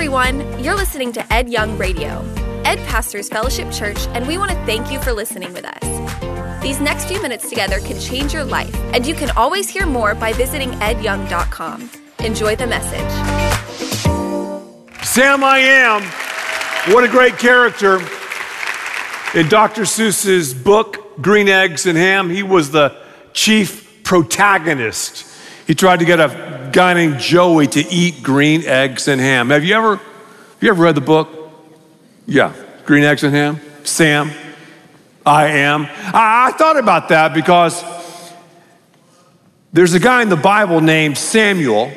everyone. You're listening to Ed Young Radio. Ed pastors Fellowship Church, and we want to thank you for listening with us. These next few minutes together can change your life, and you can always hear more by visiting edyoung.com. Enjoy the message. Sam I Am, what a great character. In Dr. Seuss's book, Green Eggs and Ham, he was the chief protagonist. He tried to get a guy named Joey to eat green eggs and ham. Have you ever, have you ever read the book? Yeah, Green Eggs and Ham. Sam, I am. I, I thought about that because there's a guy in the Bible named Samuel.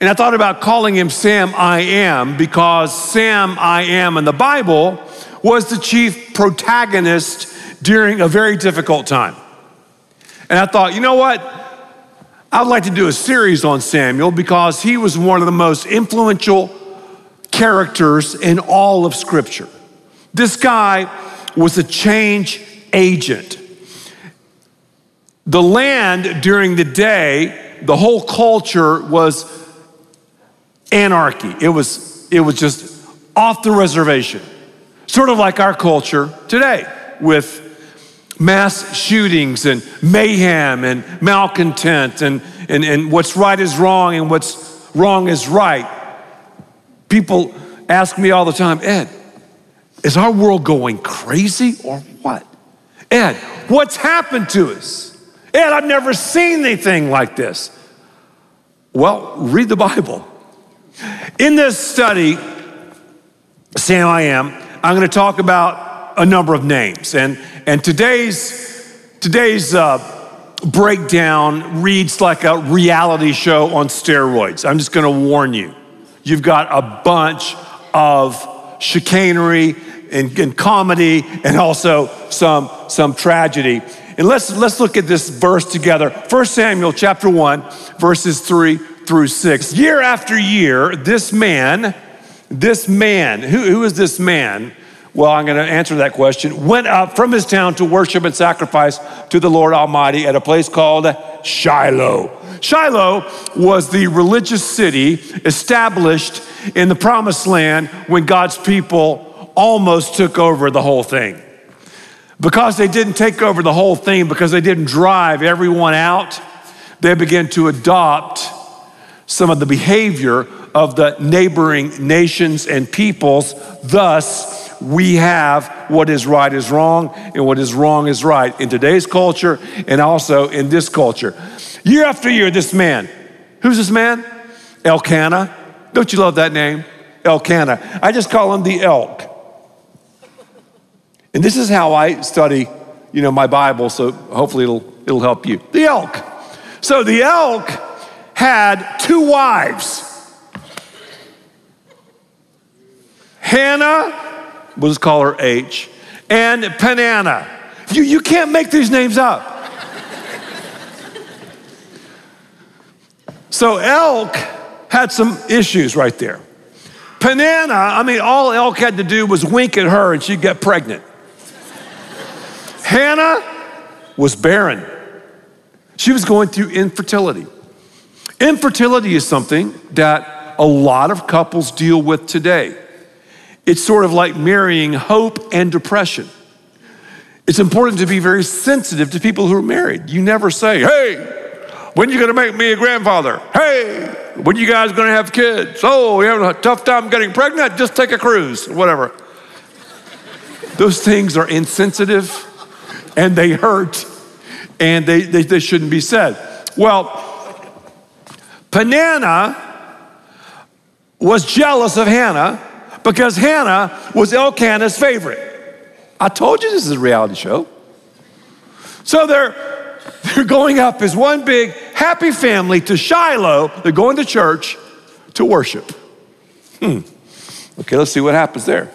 And I thought about calling him Sam I Am because Sam I Am in the Bible was the chief protagonist during a very difficult time. And I thought, you know what? I'd like to do a series on Samuel because he was one of the most influential characters in all of Scripture. This guy was a change agent. The land during the day, the whole culture was anarchy. It was, it was just off the reservation, sort of like our culture today with mass shootings and mayhem and malcontent and, and, and what's right is wrong and what's wrong is right. People ask me all the time, Ed, is our world going crazy or what? Ed, what's happened to us? Ed, I've never seen anything like this. Well, read the Bible. In this study, Sam I Am, I'm going to talk about a number of names. And and today's, today's uh, breakdown reads like a reality show on steroids. I'm just going to warn you. You've got a bunch of chicanery and, and comedy and also some, some tragedy. And let's, let's look at this verse together. 1 Samuel chapter 1, verses 3 through 6. Year after year, this man, this man, who, who is this man? Well, I'm going to answer that question. Went up from his town to worship and sacrifice to the Lord Almighty at a place called Shiloh. Shiloh was the religious city established in the promised land when God's people almost took over the whole thing. Because they didn't take over the whole thing, because they didn't drive everyone out, they began to adopt some of the behavior of the neighboring nations and peoples. Thus, we have what is right is wrong and what is wrong is right in today's culture and also in this culture. Year after year, this man, who's this man? Elkanah. Don't you love that name? Elkanah. I just call him the elk. And this is how I study, you know, my Bible, so hopefully it'll, it'll help you. The elk. So the elk had two wives. Hannah We'll just call her H. And Peninnah. You, you can't make these names up. so elk had some issues right there. Peninnah, I mean, all elk had to do was wink at her and she'd get pregnant. Hannah was barren. She was going through infertility. Infertility is something that a lot of couples deal with today. It's sort of like marrying hope and depression. It's important to be very sensitive to people who are married. You never say, hey, when are you gonna make me a grandfather? Hey, when you guys gonna have kids? Oh, you're having a tough time getting pregnant? Just take a cruise, whatever. Those things are insensitive and they hurt and they, they, they shouldn't be said. Well, Peninnah was jealous of Hannah because Hannah was Elkanah's favorite. I told you this is a reality show. So they're, they're going up as one big happy family to Shiloh. They're going to church to worship. Hmm. Okay, let's see what happens there.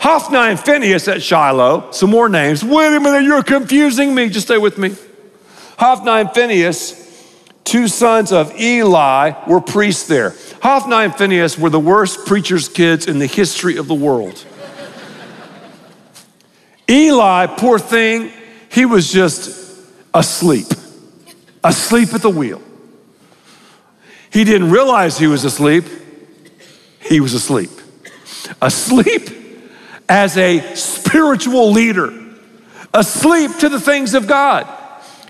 Hophni and Phineas at Shiloh, some more names. Wait a minute, you're confusing me. Just stay with me. Hophni and Phineas, two sons of Eli, were priests there. Hophni and Phineas were the worst preacher's kids in the history of the world. Eli, poor thing, he was just asleep, asleep at the wheel. He didn't realize he was asleep He was asleep. Asleep as a spiritual leader, asleep to the things of God.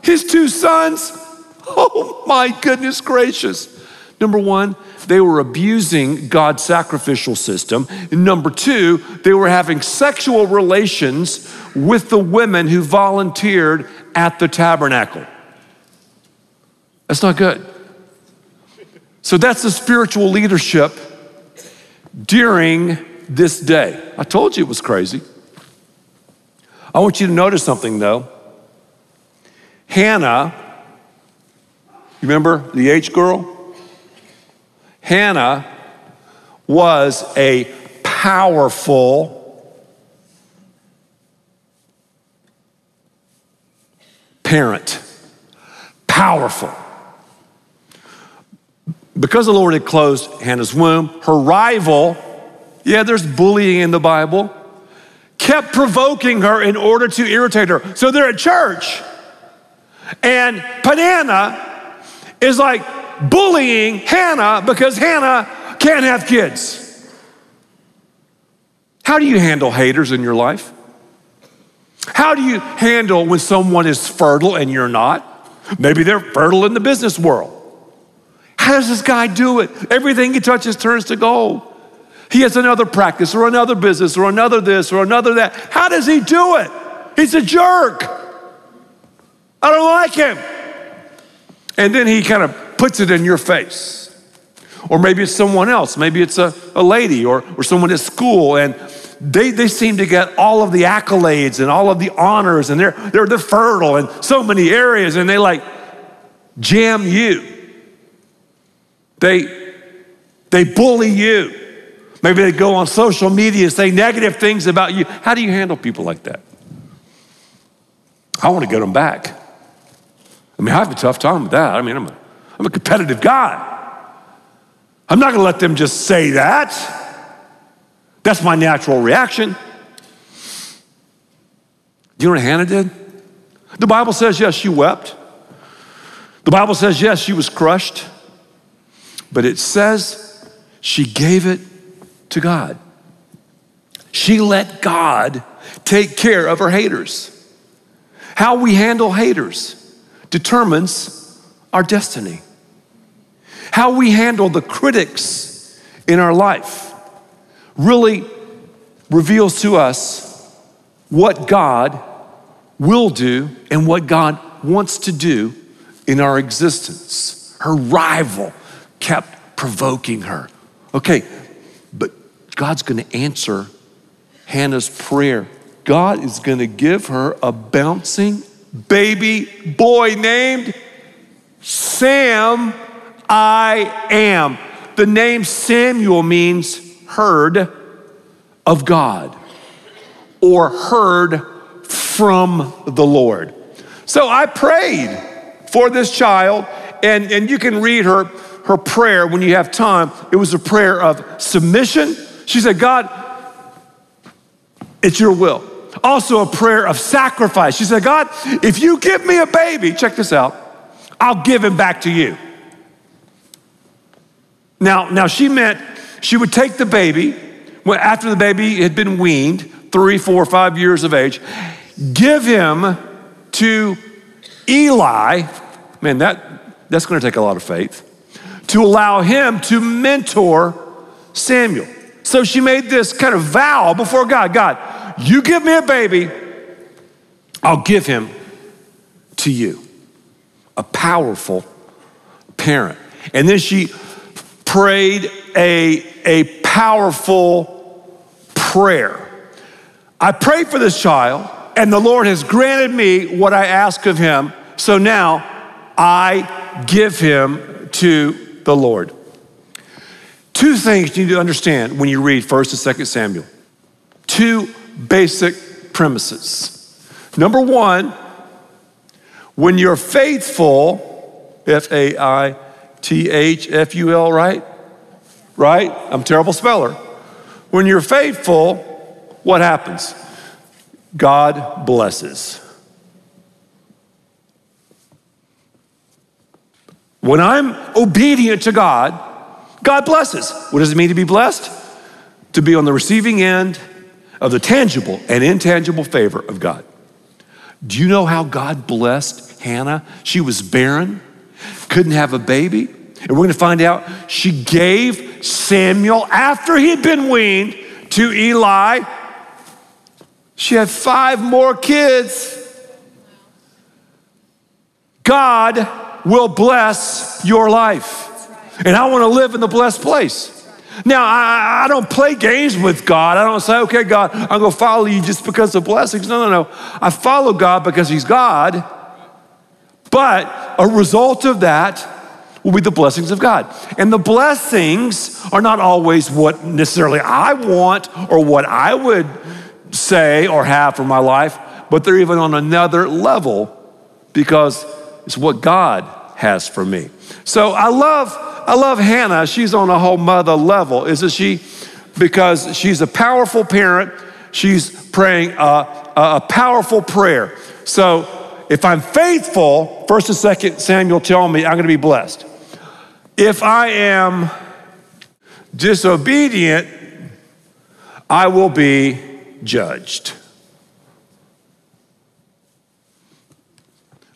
His two sons, oh my goodness gracious. Number one, they were abusing God's sacrificial system. And number two, they were having sexual relations with the women who volunteered at the tabernacle. That's not good. So that's the spiritual leadership during this day. I told you it was crazy. I want you to notice something though. Hannah, you remember the H girl? Hannah was a powerful parent. Powerful. Because the Lord had closed Hannah's womb, her rival, yeah, there's bullying in the Bible, kept provoking her in order to irritate her. So they're at church, and Peninnah is like bullying Hannah because Hannah can't have kids. How do you handle haters in your life? How do you handle when someone is fertile and you're not? Maybe they're fertile in the business world. How does this guy do it? Everything he touches turns to gold. He has another practice or another business or another this or another that. How does he do it? He's a jerk. I don't like him. And then he kind of puts it in your face. Or maybe it's someone else. Maybe it's a, a lady or, or someone at school. And they, they seem to get all of the accolades and all of the honors. And they're, they're, they're fertile in so many areas. And they like jam you. They, they bully you. Maybe they go on social media and say negative things about you. How do you handle people like that? I want to get them back. I mean, I have a tough time with that. I mean, I'm a, I'm a competitive guy. I'm not going to let them just say that. That's my natural reaction. Do you know what Hannah did? The Bible says, yes, she wept. The Bible says, yes, she was crushed. But it says she gave it to God. She let God take care of her haters. How we handle haters determines our destiny. How we handle the critics in our life really reveals to us what God will do and what God wants to do in our existence. Her rival kept provoking her. Okay, but God's going to answer Hannah's prayer. God is going to give her a bouncing baby boy named Sam I am. The name Samuel means heard of God or heard from the Lord. So I prayed for this child, and, and you can read her, her prayer when you have time. It was a prayer of submission. She said, God, it's your will. Also, a prayer of sacrifice. She said, God, if you give me a baby, check this out, I'll give him back to you. Now, now she meant she would take the baby, after the baby had been weaned, three, four, five years of age, give him to Eli. Man, that, that's going to take a lot of faith. To allow him to mentor Samuel. So she made this kind of vow before God God, you give me a baby, I'll give him to you. A powerful parent. And then she prayed a, a powerful prayer. I prayed for this child, and the Lord has granted me what I ask of him. So now I give him to the Lord. Two things you need to understand when you read 1st and 2nd Samuel. Two basic premises. Number one, when you're faithful, F A I T H F U L, right? Right? I'm terrible speller. When you're faithful, what happens? God blesses. When I'm obedient to God, God blesses. What does it mean to be blessed? To be on the receiving end of the tangible and intangible favor of God. Do you know how God blessed Hannah? She was barren, couldn't have a baby. And we're going to find out she gave Samuel, after he had been weaned, to Eli. She had five more kids. God will bless your life. And I want to live in the blessed place. Now, I, I, don't play games with God. I don't say, okay, God, I'm going to follow you just because of blessings. No, no, no. I follow God because He's God. But a result of that will be the blessings of God. And the blessings are not always what necessarily I want or what I would say or have for my life, but they're even on another level because it's what God has for me. So I love, I love Hannah. She's on a whole mother level. Isn't she? Because she's a powerful parent. She's praying a, a powerful prayer. So if I'm faithful, first and second Samuel tell me I'm going to be blessed. If I am disobedient, I will be judged.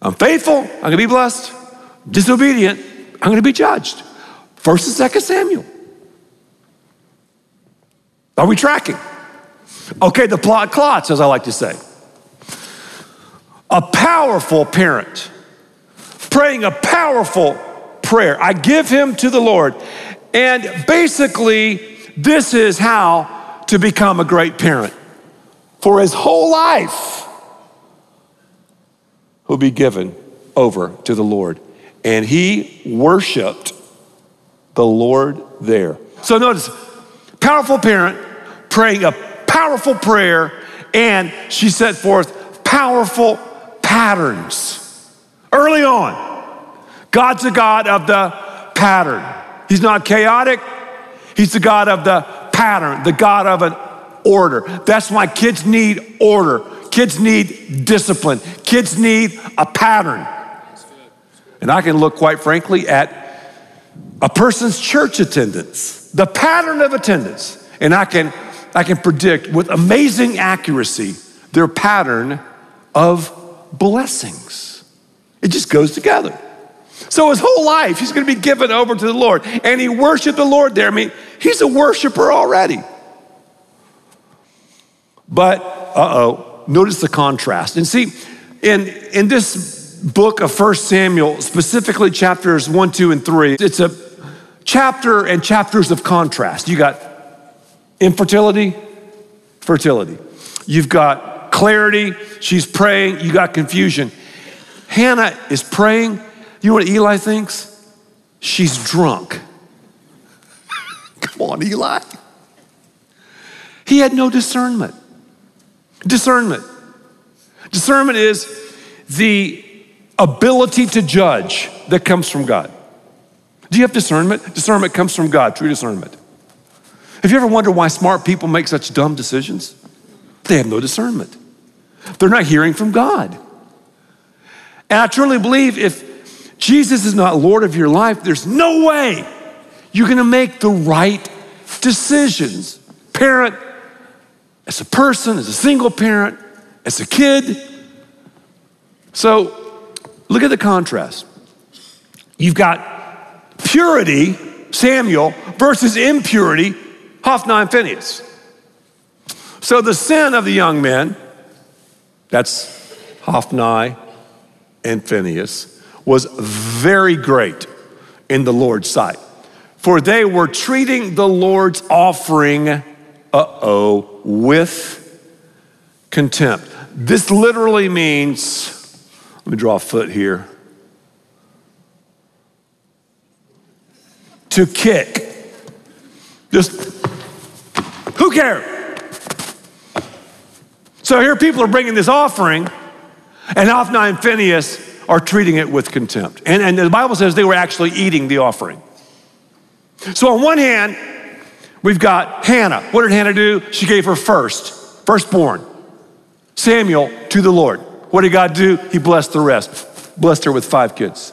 I'm faithful, I'm gonna be blessed. Disobedient, I'm gonna be judged. First and second Samuel. Are we tracking? Okay, the plot clots, as I like to say. Powerful parent praying a powerful prayer. I give him to the Lord. And basically, this is how to become a great parent. For his whole life, will be given over to the Lord. And he worshiped the Lord there. So notice, powerful parent praying a powerful prayer, and she set forth powerful patterns. Early on, God's a God of the pattern. He's not chaotic, He's the God of the pattern, the God of an order. That's why kids need order. Kids need discipline. Kids need a pattern. And I can look, quite frankly, at a person's church attendance, the pattern of attendance, and I can, I can predict with amazing accuracy their pattern of blessings. It just goes together. So his whole life, he's going to be given over to the Lord. And he worshiped the Lord there. I mean, he's a worshiper already. But, uh oh, notice the contrast. And see, in, in this book of First Samuel, specifically chapters 1, 2, and 3, it's a chapter and chapters of contrast. You got infertility, fertility. You've got clarity, she's praying, you got confusion. Hannah is praying. You know what Eli thinks? She's drunk. Come on, Eli. He had no discernment. Discernment. Discernment is the ability to judge that comes from God. Do you have discernment? Discernment comes from God, true discernment. Have you ever wondered why smart people make such dumb decisions? They have no discernment. They're not hearing from God. And I truly believe if Jesus is not Lord of your life, there's no way you're gonna make the right decisions. Parent, as a person, as a single parent, as a kid. So look at the contrast. You've got purity, Samuel, versus impurity, Hophni and Phineas. So the sin of the young men, that's Hophni and Phineas, was very great in the Lord's sight. For they were treating the Lord's offering uh oh, with contempt. This literally means, let me draw a foot here, to kick. Just, who cares? So here people are bringing this offering, and Hophni and Phineas are treating it with contempt. And, and the Bible says they were actually eating the offering. So on one hand, We've got Hannah. What did Hannah do? She gave her first, firstborn, Samuel to the Lord. What did God do? He blessed the rest, blessed her with five kids.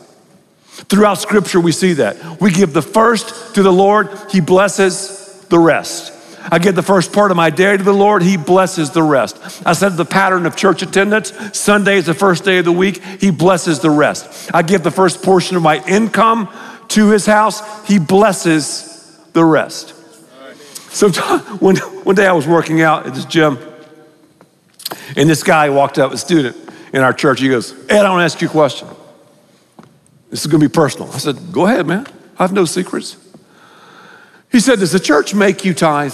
Throughout Scripture, we see that. We give the first to the Lord, He blesses the rest. I give the first part of my day to the Lord, He blesses the rest. I said the pattern of church attendance Sunday is the first day of the week, He blesses the rest. I give the first portion of my income to His house, He blesses the rest. So one, one day I was working out at this gym, and this guy walked up, a student in our church. He goes, Ed, I want to ask you a question. This is going to be personal. I said, Go ahead, man. I have no secrets. He said, Does the church make you tithe?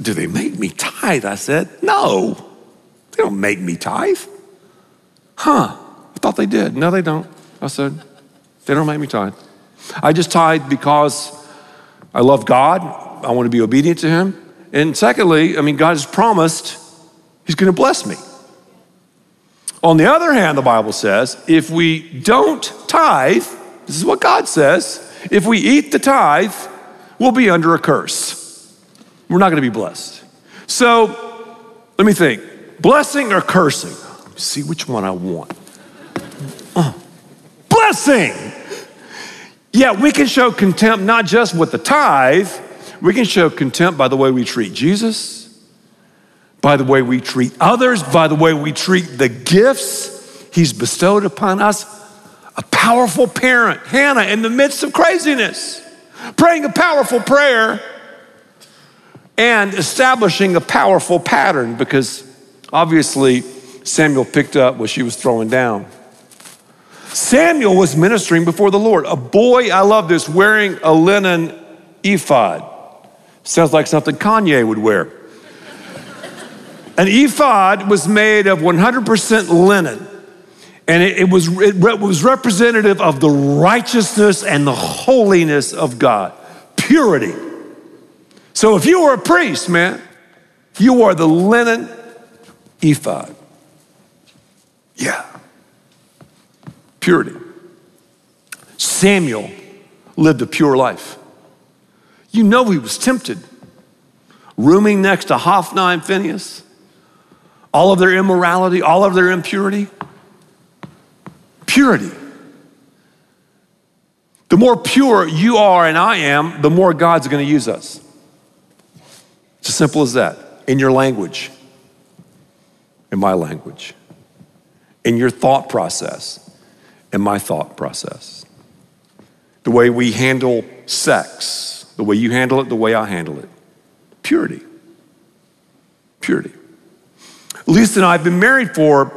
Do they make me tithe? I said, No, they don't make me tithe. Huh, I thought they did. No, they don't. I said, They don't make me tithe. I just tithe because I love God, I want to be obedient to Him. And secondly, I mean, God has promised He's going to bless me. On the other hand, the Bible says, if we don't tithe, this is what God says, if we eat the tithe, we'll be under a curse. We're not going to be blessed. So let me think blessing or cursing? See which one I want. Uh, blessing. Yeah, we can show contempt not just with the tithe, we can show contempt by the way we treat Jesus, by the way we treat others, by the way we treat the gifts He's bestowed upon us. A powerful parent, Hannah, in the midst of craziness, praying a powerful prayer and establishing a powerful pattern because obviously Samuel picked up what she was throwing down. Samuel was ministering before the Lord. A boy, I love this, wearing a linen ephod. Sounds like something Kanye would wear. An ephod was made of 100% linen, and it, it was, it was representative of the righteousness and the holiness of God, purity. So if you were a priest, man, you wore the linen ephod. Yeah purity. Samuel lived a pure life. You know he was tempted. Rooming next to Hophni and Phineas, all of their immorality, all of their impurity. Purity. The more pure you are and I am, the more God's going to use us. It's as simple as that. In your language, in my language, in your thought process, in my thought process. The way we handle sex, the way you handle it, the way I handle it. Purity. Purity. Lisa and I have been married for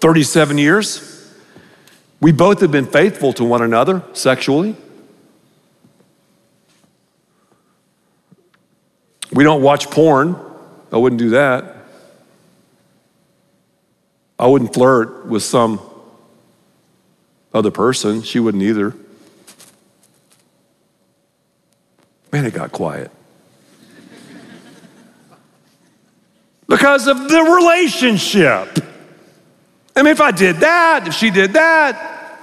37 years. We both have been faithful to one another sexually. We don't watch porn. I wouldn't do that. I wouldn't flirt with some other person. She wouldn't either. Man, it got quiet. because of the relationship. I mean, if I did that, if she did that,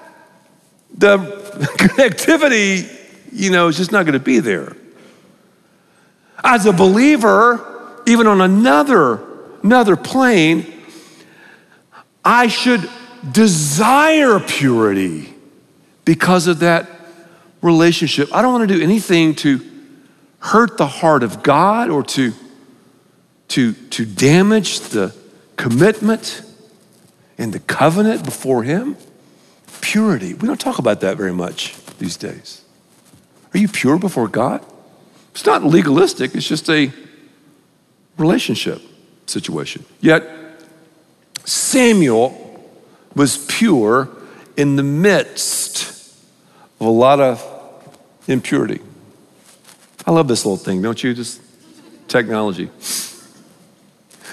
the connectivity, you know, is just not going to be there. As a believer, even on another another plane, I should desire purity because of that relationship. I don't want to do anything to hurt the heart of God or to, to, to damage the commitment and the covenant before Him. Purity. We don't talk about that very much these days. Are you pure before God? It's not legalistic, it's just a relationship situation. Yet, Samuel was pure in the midst of a lot of impurity. I love this little thing, don't you? Just technology.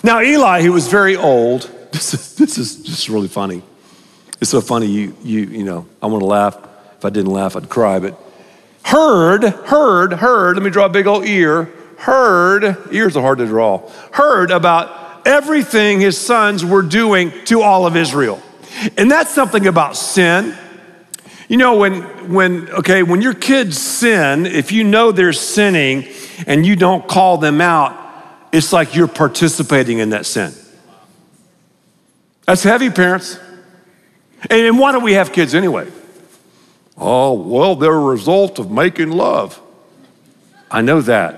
Now, Eli, he was very old. This is, this is just really funny. It's so funny, you, you, you know, I want to laugh. If I didn't laugh, I'd cry. But heard, heard, heard, let me draw a big old ear. Heard, ears are hard to draw. Heard about everything his sons were doing to all of Israel. And that's something about sin. You know, when, when, okay, when your kids sin, if you know they're sinning and you don't call them out, it's like you're participating in that sin. That's heavy, parents. And and why don't we have kids anyway? Oh, well, they're a result of making love. I know that.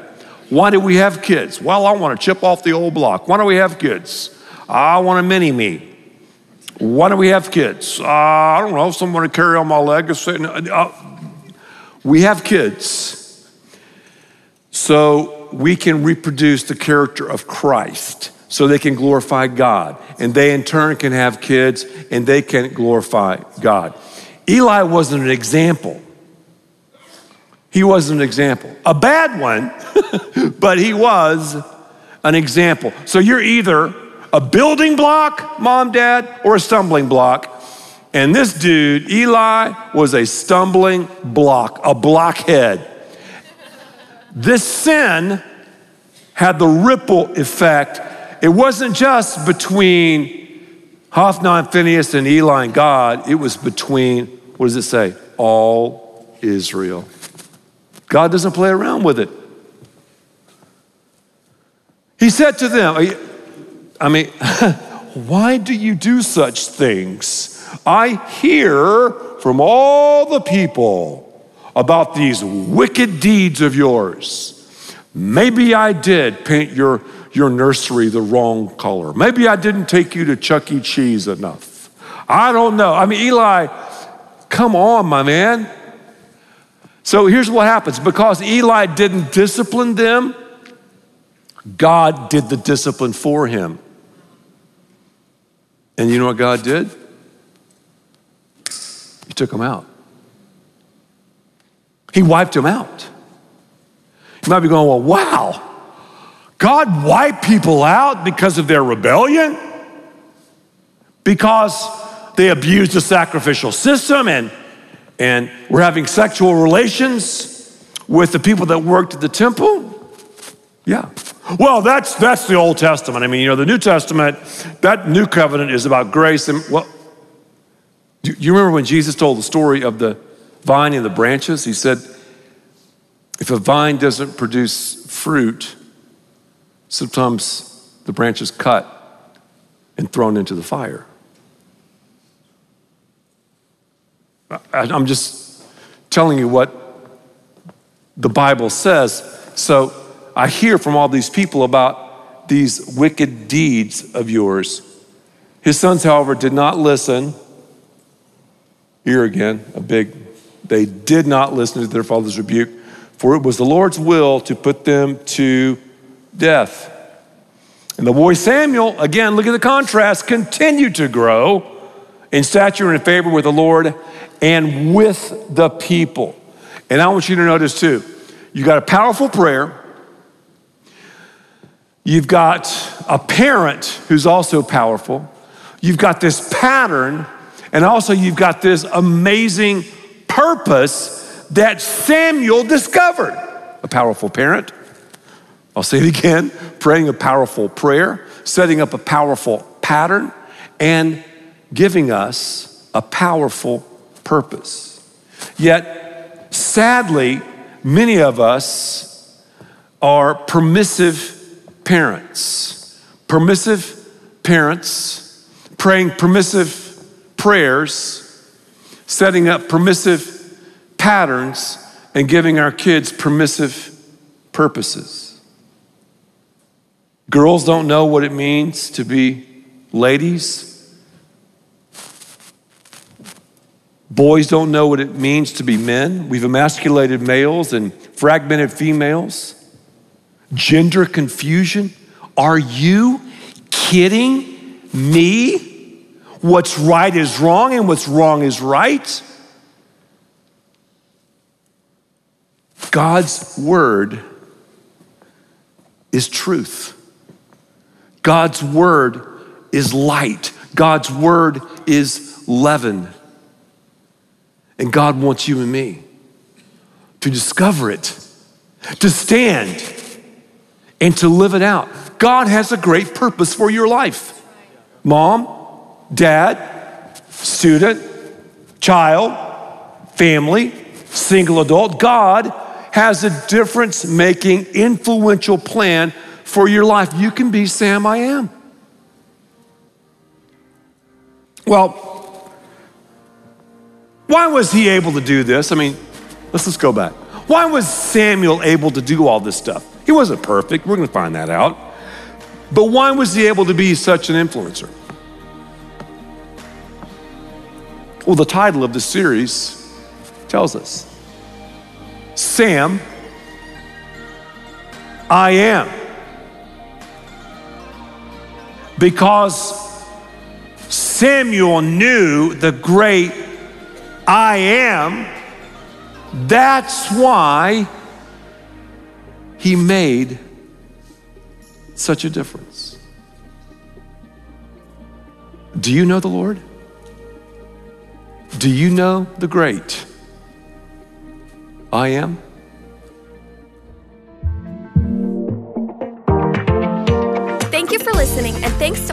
Why do we have kids? Well, I want to chip off the old block. Why do we have kids? I want a mini me. Why do we have kids? Uh, I don't know, someone to carry on my legacy. Uh, we have kids so we can reproduce the character of Christ, so they can glorify God. And they in turn can have kids and they can glorify God. Eli wasn't an example. He wasn't an example. A bad one, but he was an example. So you're either a building block, mom, dad, or a stumbling block. And this dude, Eli, was a stumbling block, a blockhead. This sin had the ripple effect. It wasn't just between Hophni, and Phineas and Eli and God, it was between, what does it say? All Israel. God doesn't play around with it. He said to them, I mean, why do you do such things? I hear from all the people about these wicked deeds of yours. Maybe I did paint your, your nursery the wrong color. Maybe I didn't take you to Chuck E. Cheese enough. I don't know. I mean, Eli, come on, my man. So here's what happens because Eli didn't discipline them, God did the discipline for him. And you know what God did? He took them out. He wiped them out. You might be going, well, wow, God wiped people out because of their rebellion? Because they abused the sacrificial system and, and were having sexual relations with the people that worked at the temple? Yeah. Well, that's, that's the Old Testament. I mean, you know, the New Testament, that new covenant is about grace. And, well, do you remember when Jesus told the story of the vine and the branches? He said, if a vine doesn't produce fruit, sometimes the branch is cut and thrown into the fire. I'm just telling you what the Bible says. So, I hear from all these people about these wicked deeds of yours. His sons, however, did not listen. Here again, a big, they did not listen to their father's rebuke, for it was the Lord's will to put them to death. And the boy Samuel, again, look at the contrast, continued to grow in stature and favor with the Lord and with the people. And I want you to notice too, you got a powerful prayer You've got a parent who's also powerful. You've got this pattern, and also you've got this amazing purpose that Samuel discovered. A powerful parent. I'll say it again praying a powerful prayer, setting up a powerful pattern, and giving us a powerful purpose. Yet, sadly, many of us are permissive parents, permissive parents, praying permissive prayers, setting up permissive patterns, and giving our kids permissive purposes. Girls don't know what it means to be ladies. Boys don't know what it means to be men. We've emasculated males and fragmented females gender confusion? Are you kidding me? What's right is wrong and what's wrong is right? God's word is truth. God's word is light. God's word is leaven. And God wants you and me to discover it, to stand and to live it out. God has a great purpose for your life. Mom, dad, student, child, family, single adult. God has a difference making, influential plan for your life. You can be Sam I am. Well, Why was he able to do this? I mean, let's just go back. Why was Samuel able to do all this stuff? He wasn't perfect. We're going to find that out. But why was he able to be such an influencer? Well, the title of the series tells us Sam, I am. Because Samuel knew the great I am, that's why he made such a difference. Do you know the Lord? Do you know the great I am?